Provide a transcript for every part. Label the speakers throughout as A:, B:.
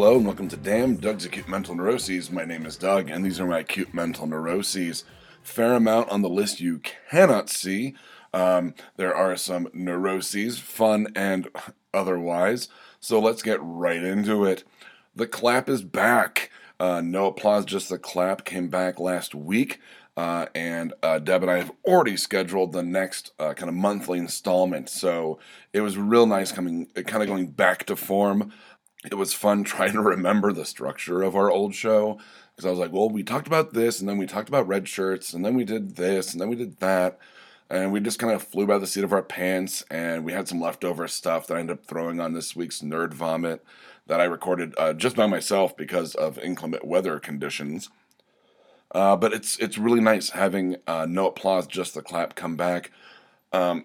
A: Hello and welcome to Damn Doug's Acute Mental Neuroses. My name is Doug, and these are my acute mental neuroses. Fair amount on the list you cannot see. Um, there are some neuroses, fun and otherwise. So let's get right into it. The clap is back. Uh, no applause, just the clap came back last week. Uh, and uh, Deb and I have already scheduled the next uh, kind of monthly installment. So it was real nice coming, kind of going back to form. It was fun trying to remember the structure of our old show because I was like, well, we talked about this, and then we talked about red shirts, and then we did this, and then we did that. And we just kind of flew by the seat of our pants, and we had some leftover stuff that I ended up throwing on this week's Nerd Vomit that I recorded uh, just by myself because of inclement weather conditions. Uh, but it's it's really nice having uh, no applause, just the clap come back. Um,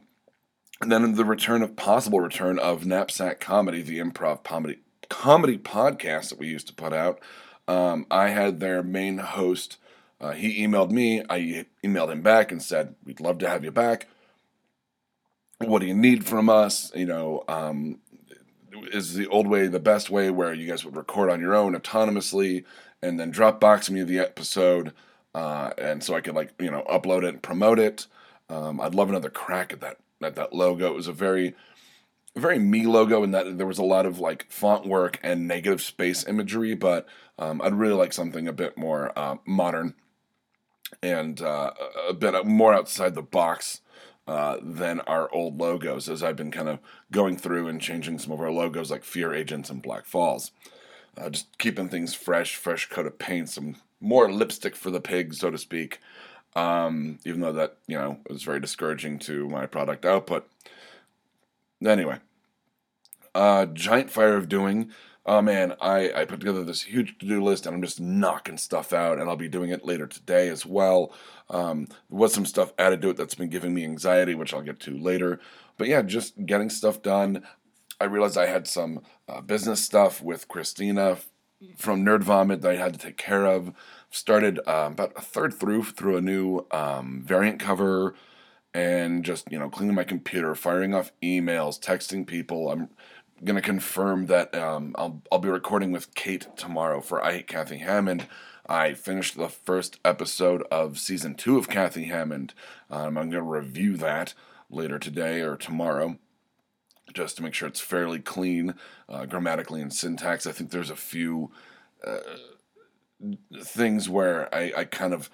A: and then the return of possible return of Knapsack Comedy, the improv comedy comedy podcast that we used to put out. Um, I had their main host. Uh, he emailed me. I emailed him back and said, "We'd love to have you back. What do you need from us? You know, um, is the old way the best way where you guys would record on your own autonomously and then Dropbox me the episode, uh, and so I could like you know upload it and promote it. Um, I'd love another crack at that at that logo. It was a very very me logo in that there was a lot of like font work and negative space imagery, but um, I'd really like something a bit more uh, modern and uh, a bit more outside the box uh, than our old logos, as I've been kind of going through and changing some of our logos, like Fear Agents and Black Falls. Uh, just keeping things fresh, fresh coat of paint, some more lipstick for the pig, so to speak. Um, even though that you know was very discouraging to my product output. Anyway, uh, giant fire of doing. Oh man, I, I put together this huge to do list and I'm just knocking stuff out, and I'll be doing it later today as well. Um, there was some stuff added to it that's been giving me anxiety, which I'll get to later. But yeah, just getting stuff done. I realized I had some uh, business stuff with Christina from Nerd Vomit that I had to take care of. Started uh, about a third through through a new um, variant cover and just you know cleaning my computer, firing off emails, texting people. I'm gonna confirm that um, I'll I'll be recording with Kate tomorrow for I Hate Kathy Hammond. I finished the first episode of season two of Kathy Hammond. Um, I'm gonna review that later today or tomorrow, just to make sure it's fairly clean uh, grammatically and syntax. I think there's a few uh, things where I, I kind of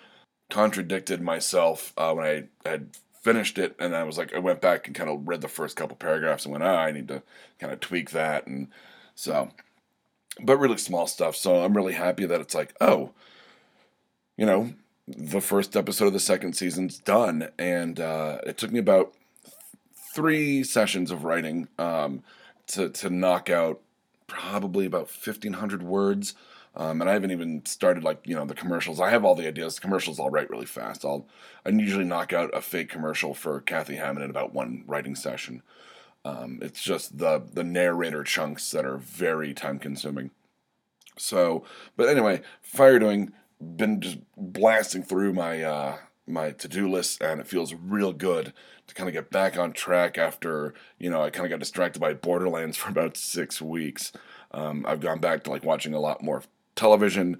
A: contradicted myself uh, when I had finished it and I was like I went back and kind of read the first couple paragraphs and went, "Ah, I need to kind of tweak that." And so but really small stuff. So I'm really happy that it's like, "Oh, you know, the first episode of the second season's done." And uh, it took me about three sessions of writing um, to to knock out probably about 1500 words um, and I haven't even started like you know the commercials. I have all the ideas. The commercials I'll write really fast. I'll I usually knock out a fake commercial for Kathy Hammond in about one writing session. Um, it's just the the narrator chunks that are very time consuming. So, but anyway, fire doing been just blasting through my uh, my to do list, and it feels real good to kind of get back on track after you know I kind of got distracted by Borderlands for about six weeks. Um, I've gone back to like watching a lot more television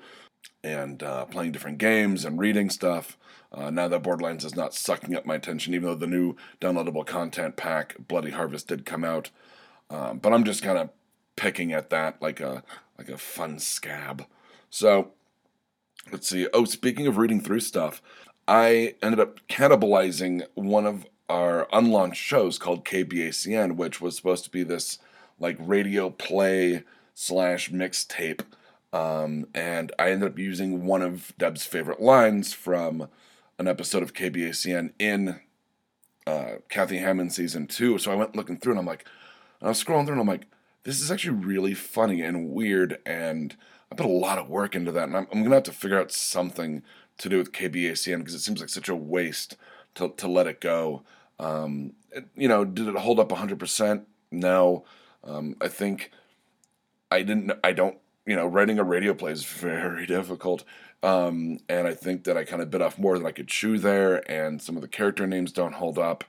A: and uh, playing different games and reading stuff. Uh, now that Borderlands is not sucking up my attention, even though the new downloadable content pack, Bloody Harvest, did come out. Um, but I'm just kind of picking at that like a like a fun scab. So let's see. Oh, speaking of reading through stuff, I ended up cannibalizing one of our unlaunched shows called KBACN, which was supposed to be this like radio play slash mixtape um, and I ended up using one of Deb's favorite lines from an episode of KBACN in uh, Kathy Hammond season two. So I went looking through and I'm like, and I was scrolling through and I'm like, this is actually really funny and weird. And I put a lot of work into that. And I'm, I'm going to have to figure out something to do with KBACN because it seems like such a waste to, to let it go. Um, it, you know, did it hold up 100%? No. Um, I think I didn't, I don't you know, writing a radio play is very difficult. Um, and I think that I kind of bit off more than I could chew there, and some of the character names don't hold up.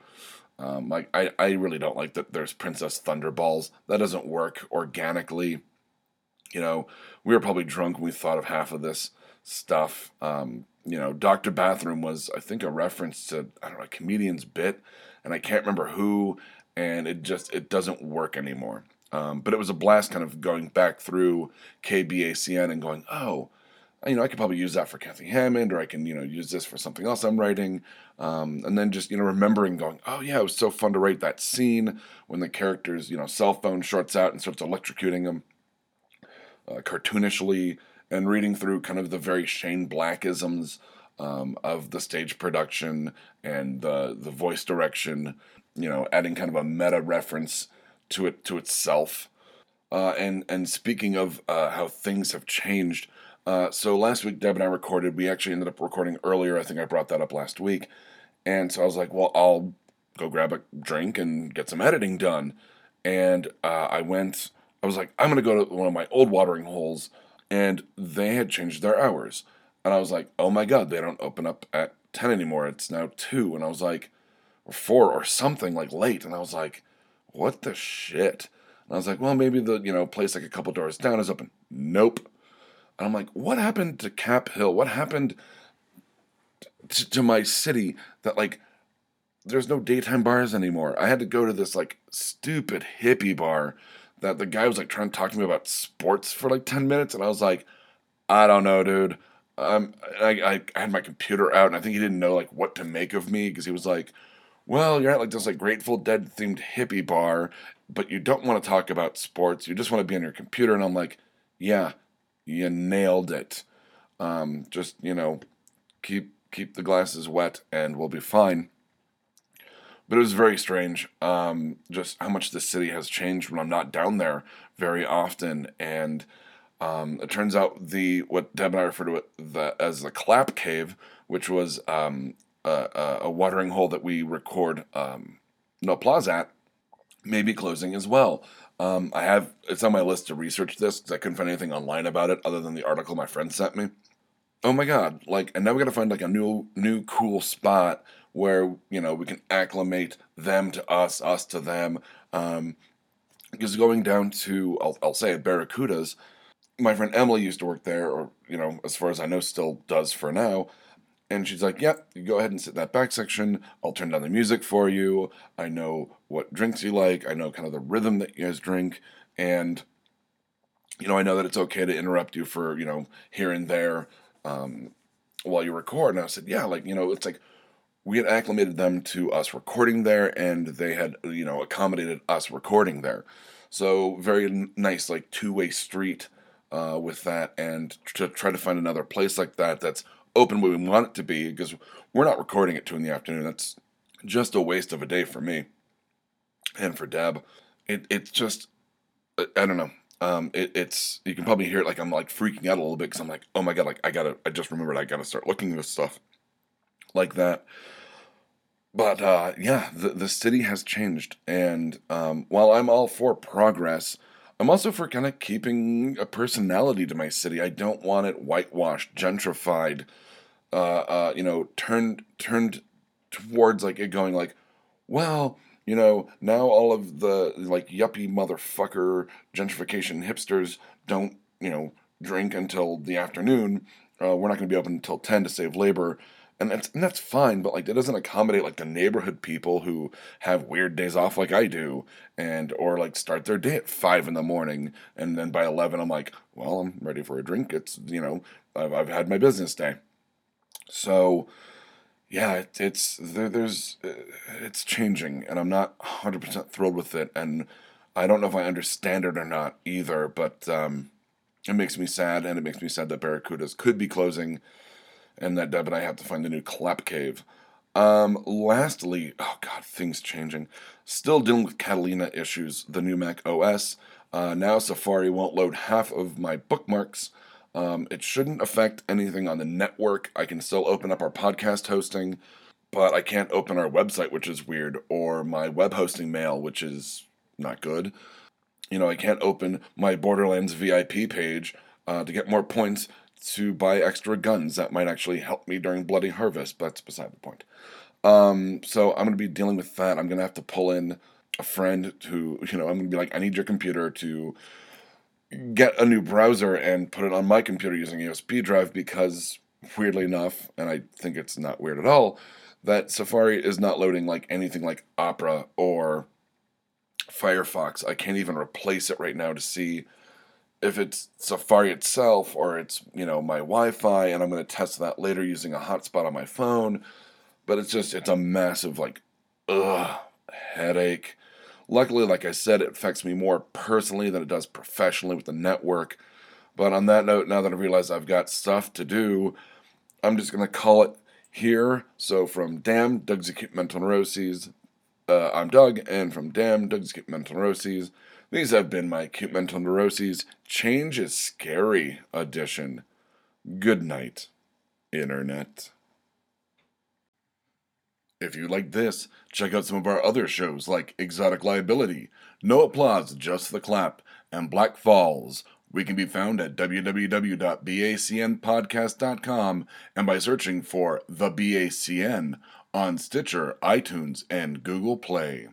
A: Um, like I, I really don't like that there's Princess Thunderballs. That doesn't work organically you know, we were probably drunk when we thought of half of this stuff. Um, you know, Dr. Bathroom was, I think, a reference to, I don't know, a comedian's bit, and I can't remember who, and it just, it doesn't work anymore. Um, but it was a blast kind of going back through KBACN and going, oh, you know, I could probably use that for Kathy Hammond, or I can, you know, use this for something else I'm writing. Um, and then just, you know, remembering going, oh, yeah, it was so fun to write that scene when the character's, you know, cell phone shorts out and starts electrocuting him uh, cartoonishly, and reading through kind of the very Shane Blackisms um, of the stage production and the, the voice direction, you know, adding kind of a meta reference to it to itself. Uh, and and speaking of uh, how things have changed, uh, so last week Deb and I recorded. We actually ended up recording earlier. I think I brought that up last week, and so I was like, well, I'll go grab a drink and get some editing done. And uh, I went. I was like, I'm gonna go to one of my old watering holes, and they had changed their hours. And I was like, oh my god, they don't open up at ten anymore. It's now two. And I was like, or four or something like late. And I was like, what the shit? And I was like, well, maybe the you know place like a couple doors down is open. Nope. And I'm like, what happened to Cap Hill? What happened to, to my city that like there's no daytime bars anymore? I had to go to this like stupid hippie bar that the guy was like trying to talk to me about sports for like 10 minutes and I was like, I don't know, dude. Um, I, I, I had my computer out and I think he didn't know like what to make of me because he was like, well, you're at like this like Grateful Dead themed hippie bar, but you don't want to talk about sports. You just want to be on your computer. And I'm like, yeah, you nailed it. Um, just you know, keep keep the glasses wet and we'll be fine. But it was very strange, um, just how much the city has changed when I'm not down there very often. And um, it turns out the what Deb and I refer to it the, as the Clap Cave, which was um, a, a, watering hole that we record um, No Applause at, may be closing as well. Um, I have it's on my list to research this because I couldn't find anything online about it other than the article my friend sent me. Oh my god! Like, and now we got to find like a new, new cool spot where you know we can acclimate them to us, us to them. Um, because going down to I'll, I'll say Barracudas, my friend Emily used to work there, or you know, as far as I know, still does for now. And she's like, "Yeah, you go ahead and sit in that back section. I'll turn down the music for you. I know what drinks you like. I know kind of the rhythm that you guys drink, and you know, I know that it's okay to interrupt you for you know here and there um, while you record." And I said, "Yeah, like you know, it's like." We had acclimated them to us recording there, and they had, you know, accommodated us recording there. So very nice, like two way street uh, with that, and to try to find another place like that that's open when we want it to be because we're not recording at two in the afternoon. That's just a waste of a day for me and for Deb. It it's just I, don't know. Um, it, it's you can probably hear it like I'm like freaking out a little bit because I'm like, oh my god, like I gotta. I just remembered I gotta start looking at stuff like that. But uh, yeah, the the city has changed, and um, while I'm all for progress, I'm also for kind of keeping a personality to my city. I don't want it whitewashed, gentrified, uh, uh, you know, turned turned towards like it going like, well, you know, now all of the like yuppie motherfucker gentrification hipsters don't, you know, drink until the afternoon. Uh, we're not going to be open until ten to save labor and that's and that's fine but like that doesn't accommodate like the neighborhood people who have weird days off like i do and or like start their day at five in the morning and then by 11 i'm like well i'm ready for a drink. It's you know i've, I've had my business day. So yeah it, it's there, there's uh, it's changing and i'm not 100% thrilled with it and i don't know if i understand it or not either but um, it makes me sad and it makes me sad that barracudas could be closing and that Deb and I have to find a new clap cave. Um, lastly, oh god, things changing. Still dealing with Catalina issues, the new Mac OS. Uh, now Safari won't load half of my bookmarks. Um, it shouldn't affect anything on the network. I can still open up our podcast hosting, but I can't open our website, which is weird, or my web hosting mail, which is not good. You know, I can't open my Borderlands VIP page uh, to get more points to buy extra guns that might actually help me during Bloody Harvest, but that's beside the point. Um, so I'm going to be dealing with that. I'm going to have to pull in a friend who, you know, I'm going to be like, I need your computer to, get a new browser and put it on my computer using a USB drive because, weirdly enough, and I think it's not weird at all, that Safari is not loading like anything like Opera or Firefox. I can't even replace it right now to see if it's Safari itself or it's, you know, my Wi-Fi and I'm going to test that later using a hotspot on my phone. But it's just it's a massive like ugh headache. Luckily, like I said, it affects me more personally than it does professionally with the network. But on that note, now that I realize I've got stuff to do, I'm just going to call it here. So from Damn, Doug's Acute Mental Neuroses, uh, I'm Doug, and from Damn, Doug's Acute Mental Neuroses, these have been my Acute Mental Neuroses Change is Scary edition. Good night, Internet. If you like this, check out some of our other shows like Exotic Liability, No Applause, Just the Clap, and Black Falls. We can be found at www.bacnpodcast.com and by searching for The BACN on Stitcher, iTunes, and Google Play.